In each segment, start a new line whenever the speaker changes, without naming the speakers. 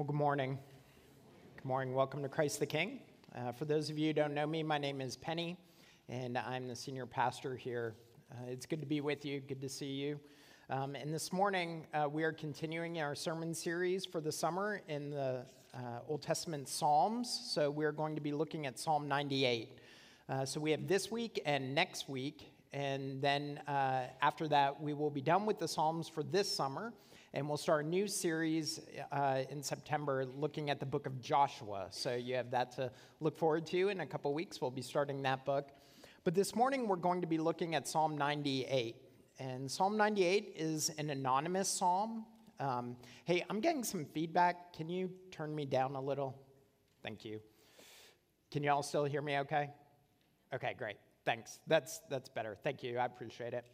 Well, good morning. Good morning. Welcome to Christ the King. Uh, for those of you who don't know me, my name is Penny, and I'm the senior pastor here. Uh, it's good to be with you. Good to see you. Um, and this morning, uh, we are continuing our sermon series for the summer in the uh, Old Testament Psalms. So we're going to be looking at Psalm 98. Uh, so we have this week and next week, and then uh, after that, we will be done with the Psalms for this summer and we'll start a new series uh, in September looking at the book of Joshua. So you have that to look forward to. In a couple weeks, we'll be starting that book. But this morning, we're going to be looking at Psalm 98. And Psalm 98 is an anonymous psalm. Um, hey, I'm getting some feedback. Can you turn me down a little? Thank you. Can you all still hear me okay? Okay, great. Thanks. That's, that's better. Thank you. I appreciate it.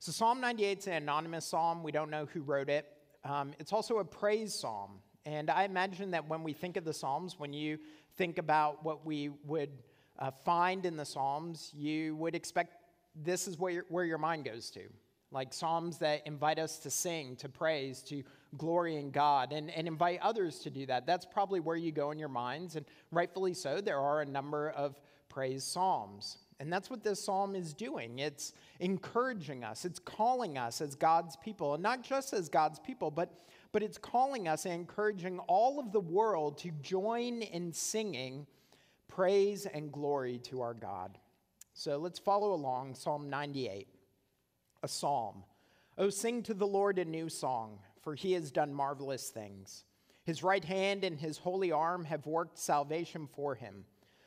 So, Psalm 98 is an anonymous psalm. We don't know who wrote it. Um, it's also a praise psalm. And I imagine that when we think of the Psalms, when you think about what we would uh, find in the Psalms, you would expect this is where your, where your mind goes to. Like Psalms that invite us to sing, to praise, to glory in God, and, and invite others to do that. That's probably where you go in your minds. And rightfully so, there are a number of praise Psalms. And that's what this psalm is doing. It's encouraging us, it's calling us as God's people, and not just as God's people, but, but it's calling us and encouraging all of the world to join in singing praise and glory to our God. So let's follow along Psalm 98, a psalm. Oh, sing to the Lord a new song, for he has done marvelous things. His right hand and his holy arm have worked salvation for him.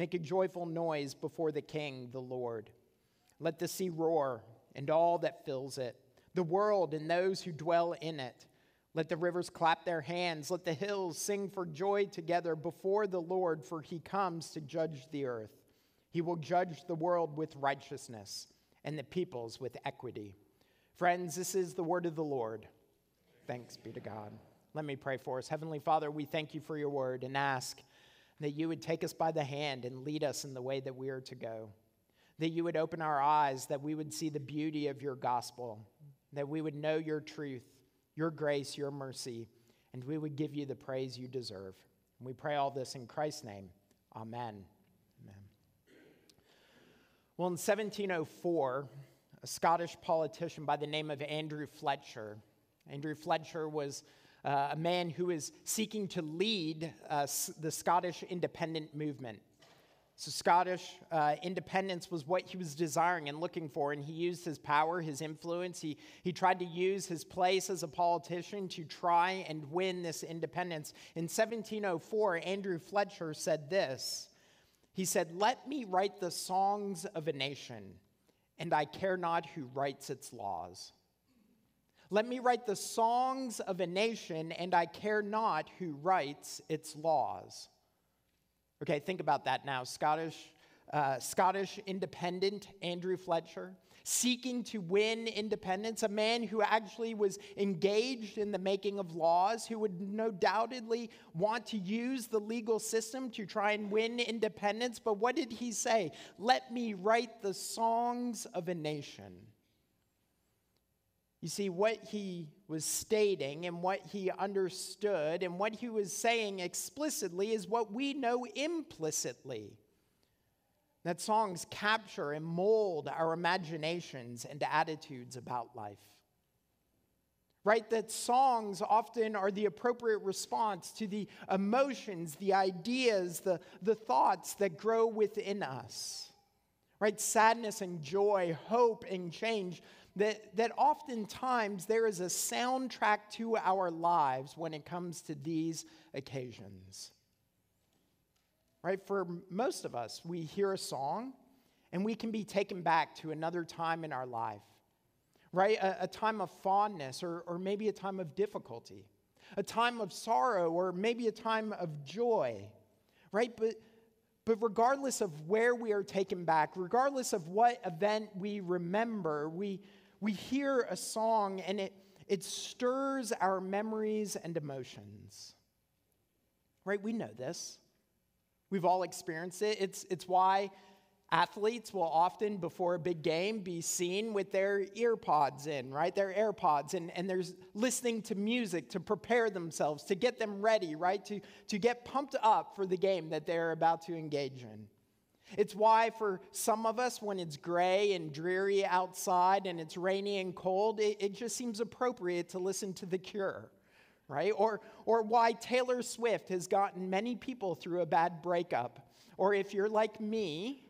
Make a joyful noise before the King, the Lord. Let the sea roar and all that fills it, the world and those who dwell in it. Let the rivers clap their hands. Let the hills sing for joy together before the Lord, for he comes to judge the earth. He will judge the world with righteousness and the peoples with equity. Friends, this is the word of the Lord. Thanks be to God. Let me pray for us. Heavenly Father, we thank you for your word and ask that you would take us by the hand and lead us in the way that we are to go. That you would open our eyes, that we would see the beauty of your gospel, that we would know your truth, your grace, your mercy, and we would give you the praise you deserve. And we pray all this in Christ's name. Amen. Amen. Well, in 1704, a Scottish politician by the name of Andrew Fletcher, Andrew Fletcher was uh, a man who is seeking to lead uh, the Scottish independent movement. So, Scottish uh, independence was what he was desiring and looking for, and he used his power, his influence. He, he tried to use his place as a politician to try and win this independence. In 1704, Andrew Fletcher said this He said, Let me write the songs of a nation, and I care not who writes its laws. Let me write the songs of a nation, and I care not who writes its laws. Okay, think about that now. Scottish, uh, Scottish independent Andrew Fletcher, seeking to win independence, a man who actually was engaged in the making of laws, who would no doubtedly want to use the legal system to try and win independence. But what did he say? Let me write the songs of a nation. You see, what he was stating and what he understood and what he was saying explicitly is what we know implicitly. That songs capture and mold our imaginations and attitudes about life. Right? That songs often are the appropriate response to the emotions, the ideas, the, the thoughts that grow within us. Right? Sadness and joy, hope and change that, that oftentimes there is a soundtrack to our lives when it comes to these occasions. Right? For most of us, we hear a song and we can be taken back to another time in our life, right? A, a time of fondness or, or maybe a time of difficulty, a time of sorrow or maybe a time of joy. right? But, but regardless of where we are taken back, regardless of what event we remember, we, we hear a song and it, it stirs our memories and emotions. Right? We know this. We've all experienced it. It's, it's why Athletes will often, before a big game, be seen with their earpods in, right? Their AirPods, and, and they're listening to music to prepare themselves, to get them ready, right? To, to get pumped up for the game that they're about to engage in. It's why, for some of us, when it's gray and dreary outside and it's rainy and cold, it, it just seems appropriate to listen to The Cure, right? Or, or why Taylor Swift has gotten many people through a bad breakup. Or if you're like me,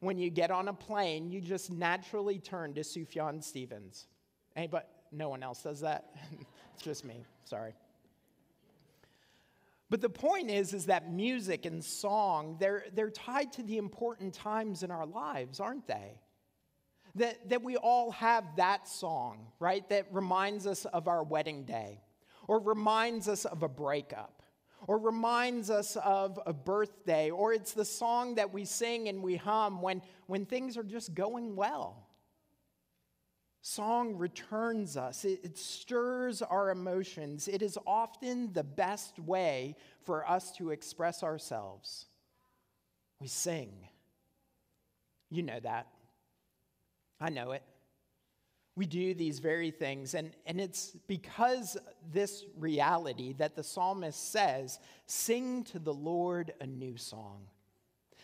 when you get on a plane, you just naturally turn to Sufjan Stevens. Anybody? No one else does that? it's just me. Sorry. But the point is, is that music and song, they're, they're tied to the important times in our lives, aren't they? That, that we all have that song, right, that reminds us of our wedding day or reminds us of a breakup or reminds us of a birthday, or it's the song that we sing and we hum when, when things are just going well. Song returns us, it, it stirs our emotions. It is often the best way for us to express ourselves. We sing. You know that. I know it we do these very things. And, and it's because this reality that the psalmist says, Sing to the Lord a new song.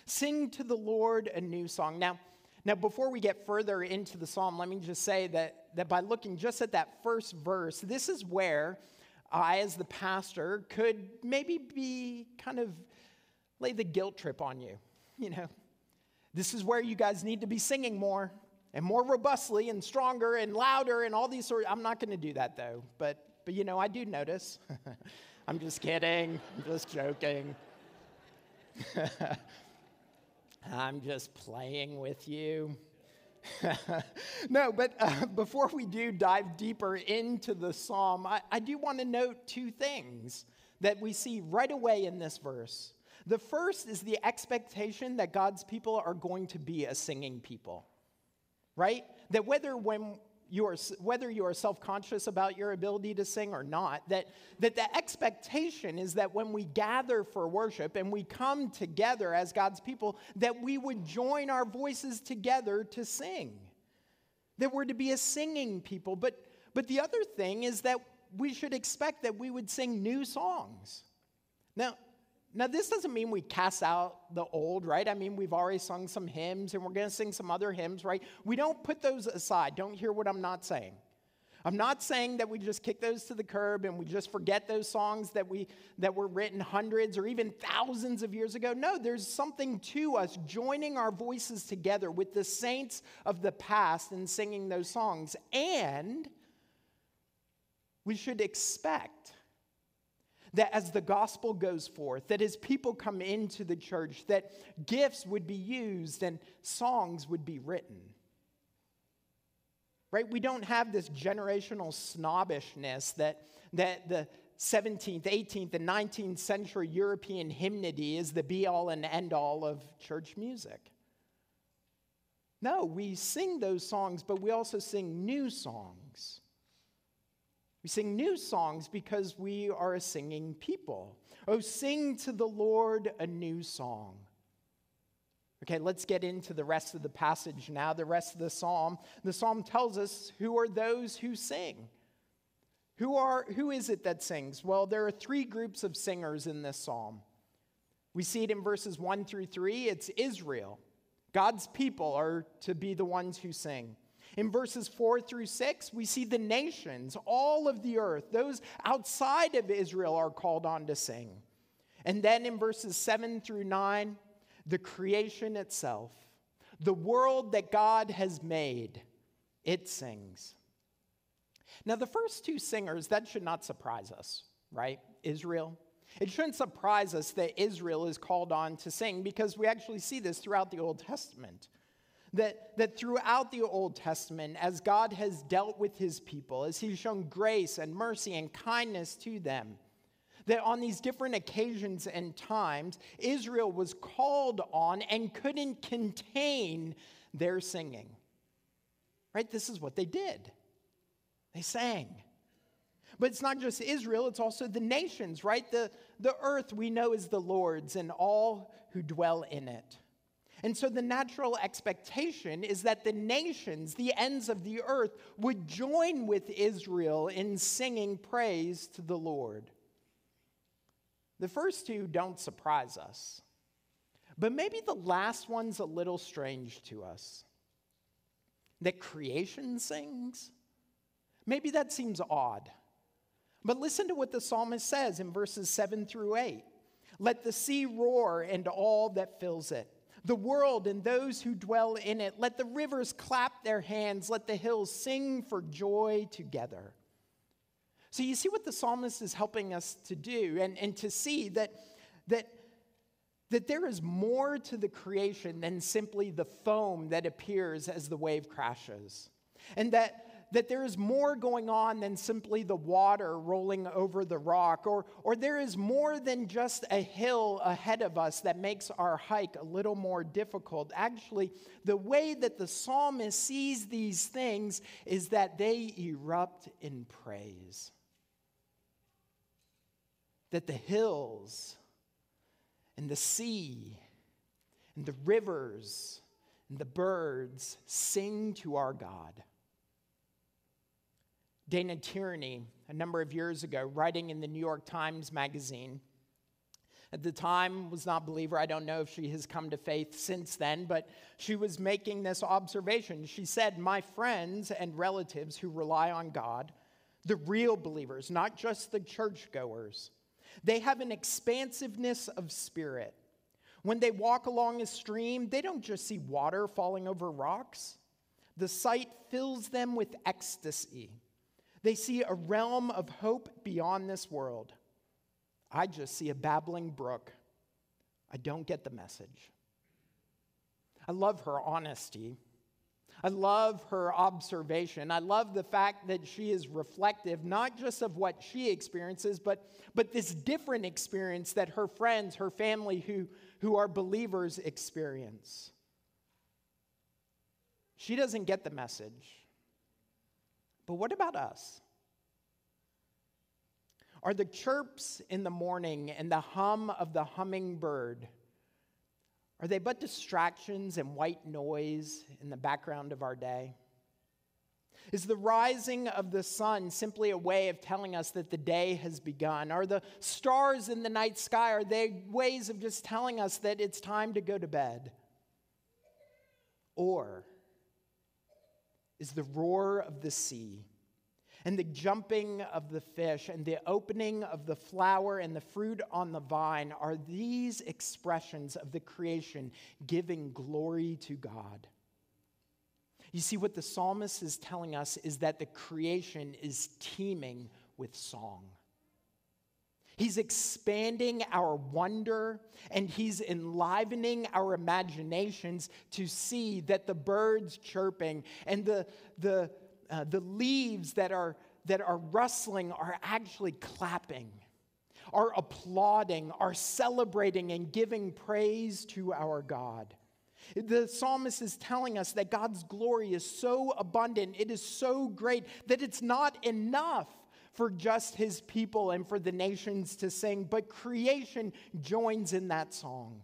Sing to the Lord a new song. Now, now, before we get further into the psalm, let me just say that, that by looking just at that first verse, this is where I, as the pastor, could maybe be kind of lay the guilt trip on you. You know, this is where you guys need to be singing more and more robustly and stronger and louder and all these sort of, I'm not going to do that though. But but you know, I do notice. I'm just kidding. I'm just joking. I'm just playing with you. no, but uh, before we do dive deeper into the psalm, I, I do want to note two things that we see right away in this verse. The first is the expectation that God's people are going to be a singing people right? That whether when you are, whether you are self-conscious about your ability to sing or not, that, that the expectation is that when we gather for worship and we come together as God's people, that we would join our voices together to sing. That we're to be a singing people. But, but the other thing is that we should expect that we would sing new songs. Now, now, this doesn't mean we cast out the old, right? I mean, we've already sung some hymns and we're going to sing some other hymns, right? We don't put those aside. Don't hear what I'm not saying. I'm not saying that we just kick those to the curb and we just forget those songs that, we, that were written hundreds or even thousands of years ago. No, there's something to us joining our voices together with the saints of the past and singing those songs. And we should expect that as the gospel goes forth, that as people come into the church, that gifts would be used and songs would be written. Right? We don't have this generational snobbishness that, that the 17th, 18th, and 19th century European hymnody is the be all and end all of church music. No, we sing those songs, but we also sing new songs. We sing new songs because we are a singing people. Oh, sing to the Lord a new song. Okay, let's get into the rest of the passage now, the rest of the psalm. The psalm tells us who are those who sing. Who, are, who is it that sings? Well, there are three groups of singers in this psalm. We see it in verses 1 through 3. It's Israel. God's people are to be the ones who sing. In verses 4 through 6, we see the nations, all of the earth, those outside of Israel are called on to sing. And then in verses 7 through 9, the creation itself, the world that God has made, it sings. Now, the first two singers, that should not surprise us, right? Israel. It shouldn't surprise us that Israel is called on to sing because we actually see this throughout the Old Testament. That, that throughout the Old Testament, as God has dealt with his people, as he's shown grace and mercy and kindness to them, that on these different occasions and times, Israel was called on and couldn't contain their singing. Right? This is what they did. They sang. But it's not just Israel, it's also the nations, right? The, the earth we know is the Lord's and all who dwell in it. And so the natural expectation is that the nations, the ends of the earth, would join with Israel in singing praise to the Lord. The first two don't surprise us, but maybe the last one's a little strange to us. That creation sings? Maybe that seems odd. But listen to what the psalmist says in verses 7 through 8. Let the sea roar and all that fills it the world and those who dwell in it. Let the rivers clap their hands. Let the hills sing for joy together. So you see what the psalmist is helping us to do and, and to see that, that, that there is more to the creation than simply the foam that appears as the wave crashes. And that that there is more going on than simply the water rolling over the rock, or, or there is more than just a hill ahead of us that makes our hike a little more difficult. Actually, the way that the psalmist sees these things is that they erupt in praise. That the hills and the sea and the rivers and the birds sing to our God. Dana Tierney, a number of years ago, writing in the New York Times Magazine, at the time was not believer. I don't know if she has come to faith since then but she was making this observation. She said my friends and relatives who rely on god the real believers not just the churchgoers they have an expansiveness of spirit. When they walk along a stream they don't just see water falling over rocks. The sight fills them with ecstasy they see a realm of hope beyond this world. I just see a babbling brook. I don't get the message. I love her honesty. I love her observation. I love the fact that she is reflective, not just of what she experiences, but, but this different experience that her friends, her family who, who are believers experience. She doesn't get the message. But what about us? Are the chirps in the morning and the hum of the hummingbird, are they but distractions and white noise in the background of our day? Is the rising of the sun simply a way of telling us that the day has begun? Are the stars in the night sky, are they ways of just telling us that it's time to go to bed? Or is the roar of the sea and the jumping of the fish and the opening of the flower and the fruit on the vine are these expressions of the creation giving glory to God. You see, what the psalmist is telling us is that the creation is teeming with song. He's expanding our wonder and he's enlivening our imaginations to see that the birds chirping and the, the, uh, the leaves that are, that are rustling are actually clapping, are applauding, are celebrating and giving praise to our God. The psalmist is telling us that God's glory is so abundant, it is so great that it's not enough for just his people and for the nations to sing, but creation joins in that song.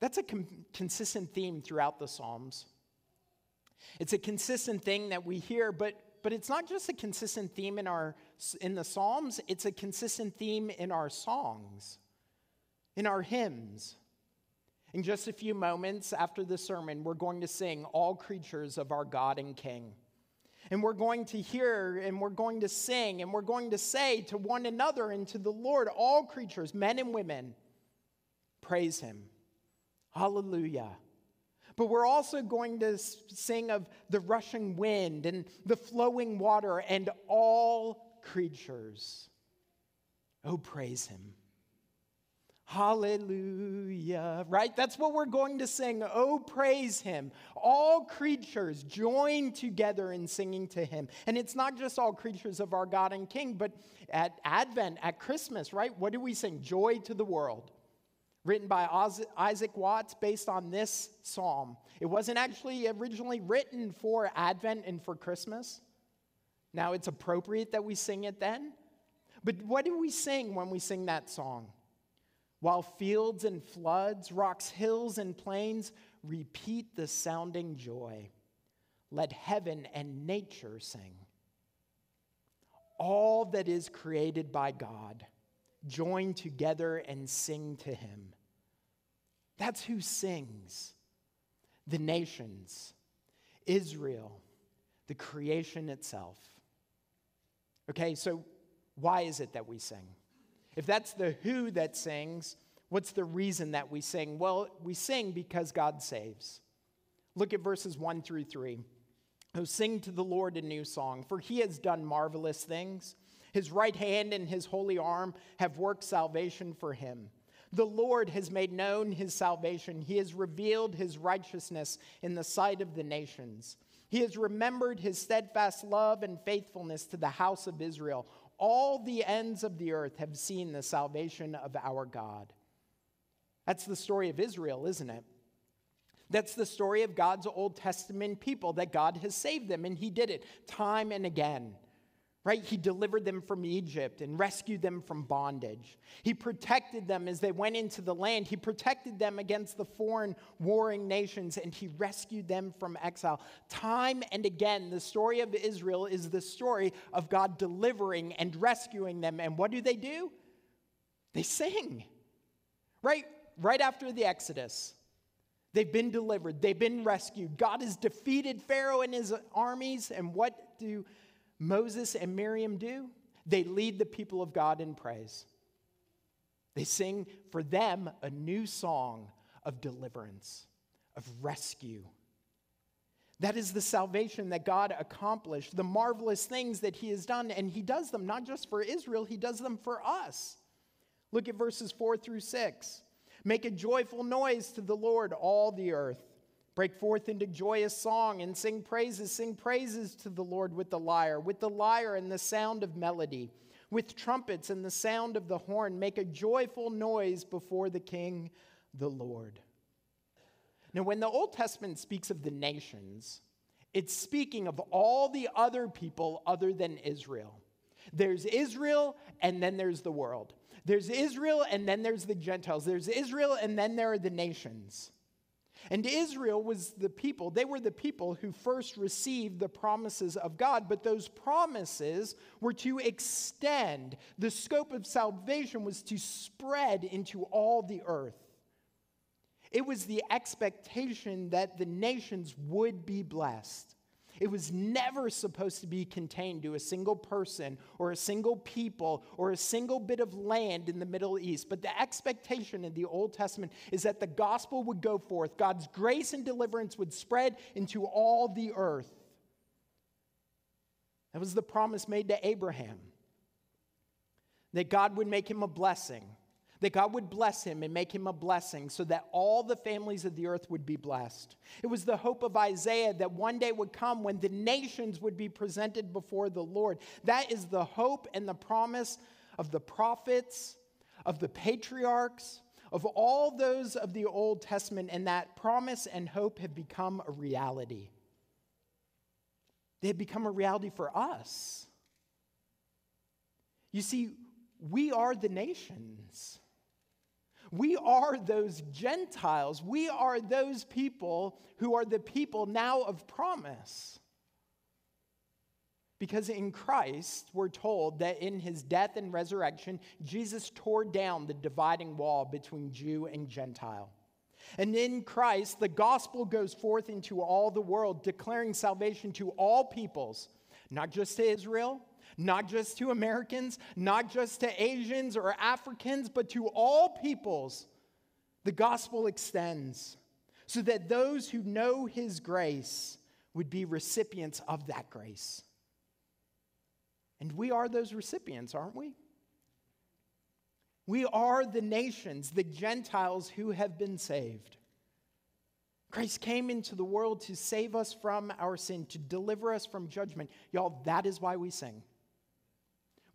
That's a com- consistent theme throughout the Psalms. It's a consistent thing that we hear, but, but it's not just a consistent theme in, our, in the Psalms, it's a consistent theme in our songs, in our hymns. In just a few moments after the sermon, we're going to sing All Creatures of Our God and King. And we're going to hear and we're going to sing and we're going to say to one another and to the Lord, all creatures, men and women, praise him. Hallelujah. But we're also going to sing of the rushing wind and the flowing water and all creatures. Oh, praise him. Hallelujah, right? That's what we're going to sing. Oh, praise him. All creatures join together in singing to him. And it's not just all creatures of our God and King, but at Advent, at Christmas, right? What do we sing? Joy to the world. Written by Isaac Watts based on this psalm. It wasn't actually originally written for Advent and for Christmas. Now it's appropriate that we sing it then. But what do we sing when we sing that song? While fields and floods, rocks, hills, and plains repeat the sounding joy. Let heaven and nature sing. All that is created by God join together and sing to him. That's who sings. The nations, Israel, the creation itself. Okay, so why is it that we sing? If that's the who that sings, what's the reason that we sing? Well, we sing because God saves. Look at verses 1 through 3. Oh, sing to the Lord a new song, for he has done marvelous things. His right hand and his holy arm have worked salvation for him. The Lord has made known his salvation. He has revealed his righteousness in the sight of the nations. He has remembered his steadfast love and faithfulness to the house of Israel all the ends of the earth have seen the salvation of our God. That's the story of Israel, isn't it? That's the story of God's Old Testament people, that God has saved them, and He did it time and again right? He delivered them from Egypt and rescued them from bondage. He protected them as they went into the land. He protected them against the foreign warring nations and he rescued them from exile. Time and again, the story of Israel is the story of God delivering and rescuing them. And what do they do? They sing, right? Right after the Exodus. They've been delivered, they've been rescued. God has defeated Pharaoh and his armies. And what do Moses and Miriam do? They lead the people of God in praise. They sing for them a new song of deliverance, of rescue. That is the salvation that God accomplished, the marvelous things that He has done. And He does them not just for Israel, He does them for us. Look at verses 4 through 6. Make a joyful noise to the Lord, all the earth. Break forth into joyous song and sing praises. Sing praises to the Lord with the lyre, with the lyre and the sound of melody, with trumpets and the sound of the horn. Make a joyful noise before the King, the Lord. Now, when the Old Testament speaks of the nations, it's speaking of all the other people other than Israel. There's Israel, and then there's the world. There's Israel, and then there's the Gentiles. There's Israel, and then there are the nations. And Israel was the people, they were the people who first received the promises of God, but those promises were to extend. The scope of salvation was to spread into all the earth. It was the expectation that the nations would be blessed. It was never supposed to be contained to a single person or a single people or a single bit of land in the Middle East. But the expectation in the Old Testament is that the gospel would go forth, God's grace and deliverance would spread into all the earth. That was the promise made to Abraham that God would make him a blessing that God would bless him and make him a blessing so that all the families of the earth would be blessed. It was the hope of Isaiah that one day would come when the nations would be presented before the Lord. That is the hope and the promise of the prophets, of the patriarchs, of all those of the Old Testament, and that promise and hope have become a reality. They have become a reality for us. You see, we are the nations. We are those Gentiles. We are those people who are the people now of promise. Because in Christ, we're told that in his death and resurrection, Jesus tore down the dividing wall between Jew and Gentile. And in Christ, the gospel goes forth into all the world, declaring salvation to all peoples, not just to Israel, not just to Americans, not just to Asians or Africans, but to all peoples. The gospel extends so that those who know his grace would be recipients of that grace. And we are those recipients, aren't we? We are the nations, the Gentiles who have been saved. Christ came into the world to save us from our sin, to deliver us from judgment. Y'all, that is why we sing.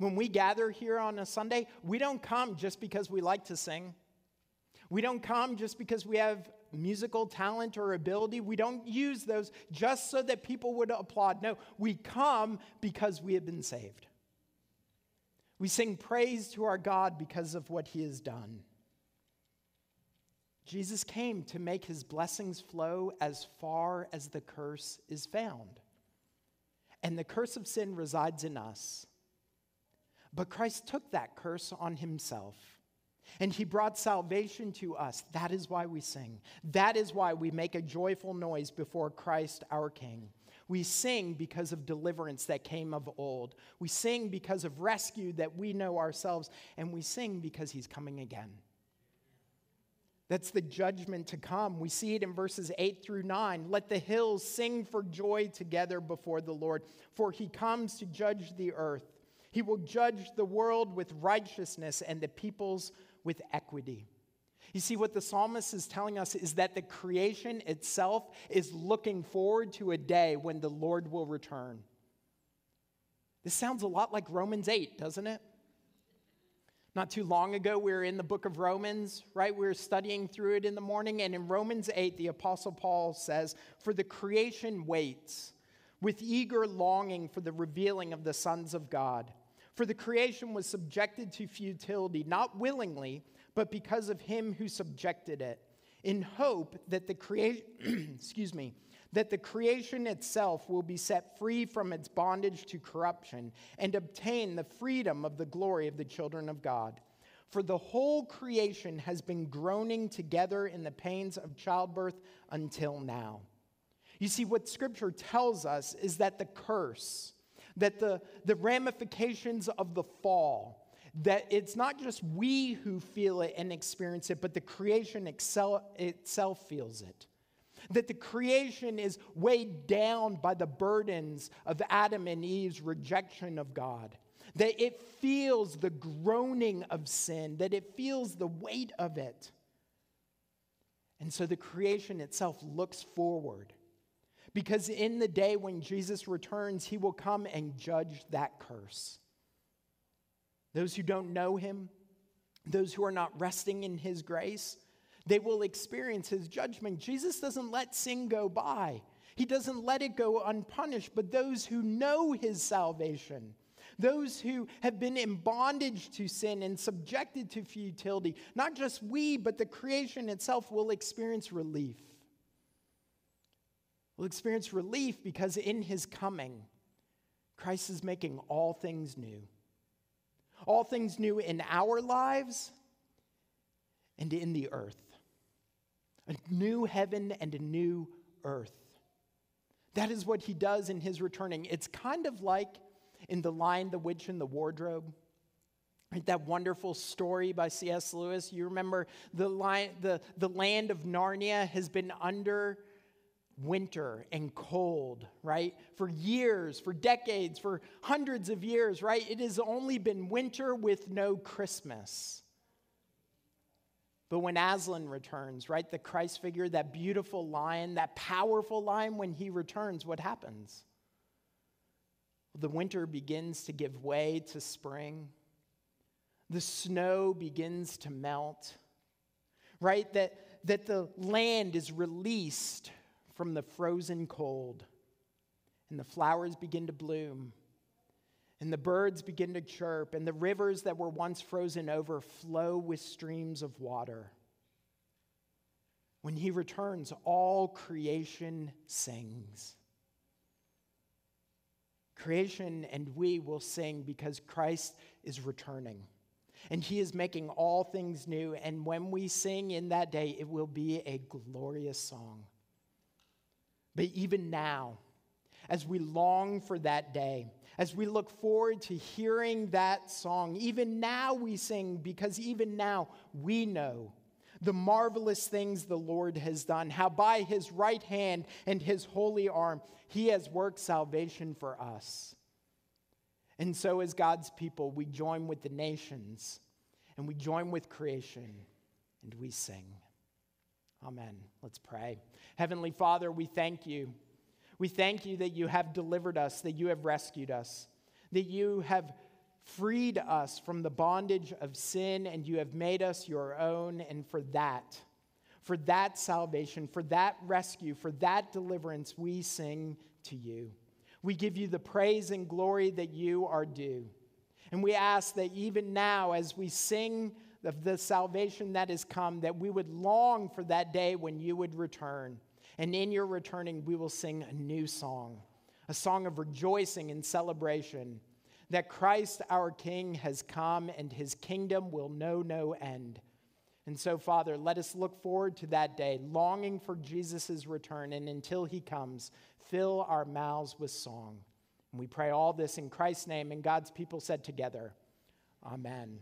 When we gather here on a Sunday, we don't come just because we like to sing. We don't come just because we have musical talent or ability. We don't use those just so that people would applaud. No, we come because we have been saved. We sing praise to our God because of what he has done. Jesus came to make his blessings flow as far as the curse is found. And the curse of sin resides in us. But Christ took that curse on himself. And he brought salvation to us. That is why we sing. That is why we make a joyful noise before Christ our King. We sing because of deliverance that came of old. We sing because of rescue that we know ourselves. And we sing because he's coming again. That's the judgment to come. We see it in verses 8 through 9. Let the hills sing for joy together before the Lord, for he comes to judge the earth. He will judge the world with righteousness and the peoples with equity. You see, what the psalmist is telling us is that the creation itself is looking forward to a day when the Lord will return. This sounds a lot like Romans 8, doesn't it? Not too long ago, we were in the book of Romans, right? We were studying through it in the morning. And in Romans 8, the Apostle Paul says, For the creation waits with eager longing for the revealing of the sons of God. For the creation was subjected to futility, not willingly, but because of him who subjected it, in hope that the creation, excuse me, that the creation itself will be set free from its bondage to corruption and obtain the freedom of the glory of the children of God. For the whole creation has been groaning together in the pains of childbirth until now. You see, what scripture tells us is that the curse, that the, the ramifications of the fall, that it's not just we who feel it and experience it, but the creation excel, itself feels it. That the creation is weighed down by the burdens of Adam and Eve's rejection of God. That it feels the groaning of sin, that it feels the weight of it. And so the creation itself looks forward because in the day when Jesus returns, he will come and judge that curse. Those who don't know him, those who are not resting in his grace, they will experience his judgment. Jesus doesn't let sin go by, he doesn't let it go unpunished. But those who know his salvation, those who have been in bondage to sin and subjected to futility, not just we, but the creation itself will experience relief will experience relief because in his coming, Christ is making all things new. All things new in our lives and in the earth. A new heaven and a new earth. That is what he does in his returning. It's kind of like in The Lion, the Witch, and the Wardrobe. That wonderful story by C.S. Lewis. You remember the, lion, the, the land of Narnia has been under winter and cold, right? For years, for decades, for hundreds of years, right? It has only been winter with no Christmas. But when Aslan returns, right, the Christ figure, that beautiful lion, that powerful lion, when he returns, what happens? The winter begins to give way to spring. The snow begins to melt, right? That, that the land is released from the frozen cold, and the flowers begin to bloom, and the birds begin to chirp, and the rivers that were once frozen over flow with streams of water. When he returns, all creation sings. Creation and we will sing because Christ is returning. And he is making all things new. And when we sing in that day, it will be a glorious song. But even now, as we long for that day, as we look forward to hearing that song, even now we sing because even now we know the marvelous things the Lord has done, how by his right hand and his holy arm he has worked salvation for us. And so, as God's people, we join with the nations and we join with creation and we sing. Amen. Let's pray. Heavenly Father, we thank you. We thank you that you have delivered us, that you have rescued us, that you have freed us from the bondage of sin, and you have made us your own. And for that, for that salvation, for that rescue, for that deliverance, we sing to you. We give you the praise and glory that you are due. And we ask that even now, as we sing of the salvation that has come, that we would long for that day when you would return. And in your returning, we will sing a new song, a song of rejoicing and celebration that Christ our King has come and his kingdom will know no end. And so, Father, let us look forward to that day, longing for Jesus' return. And until he comes, fill our mouths with song. And we pray all this in Christ's name. And God's people said together, Amen.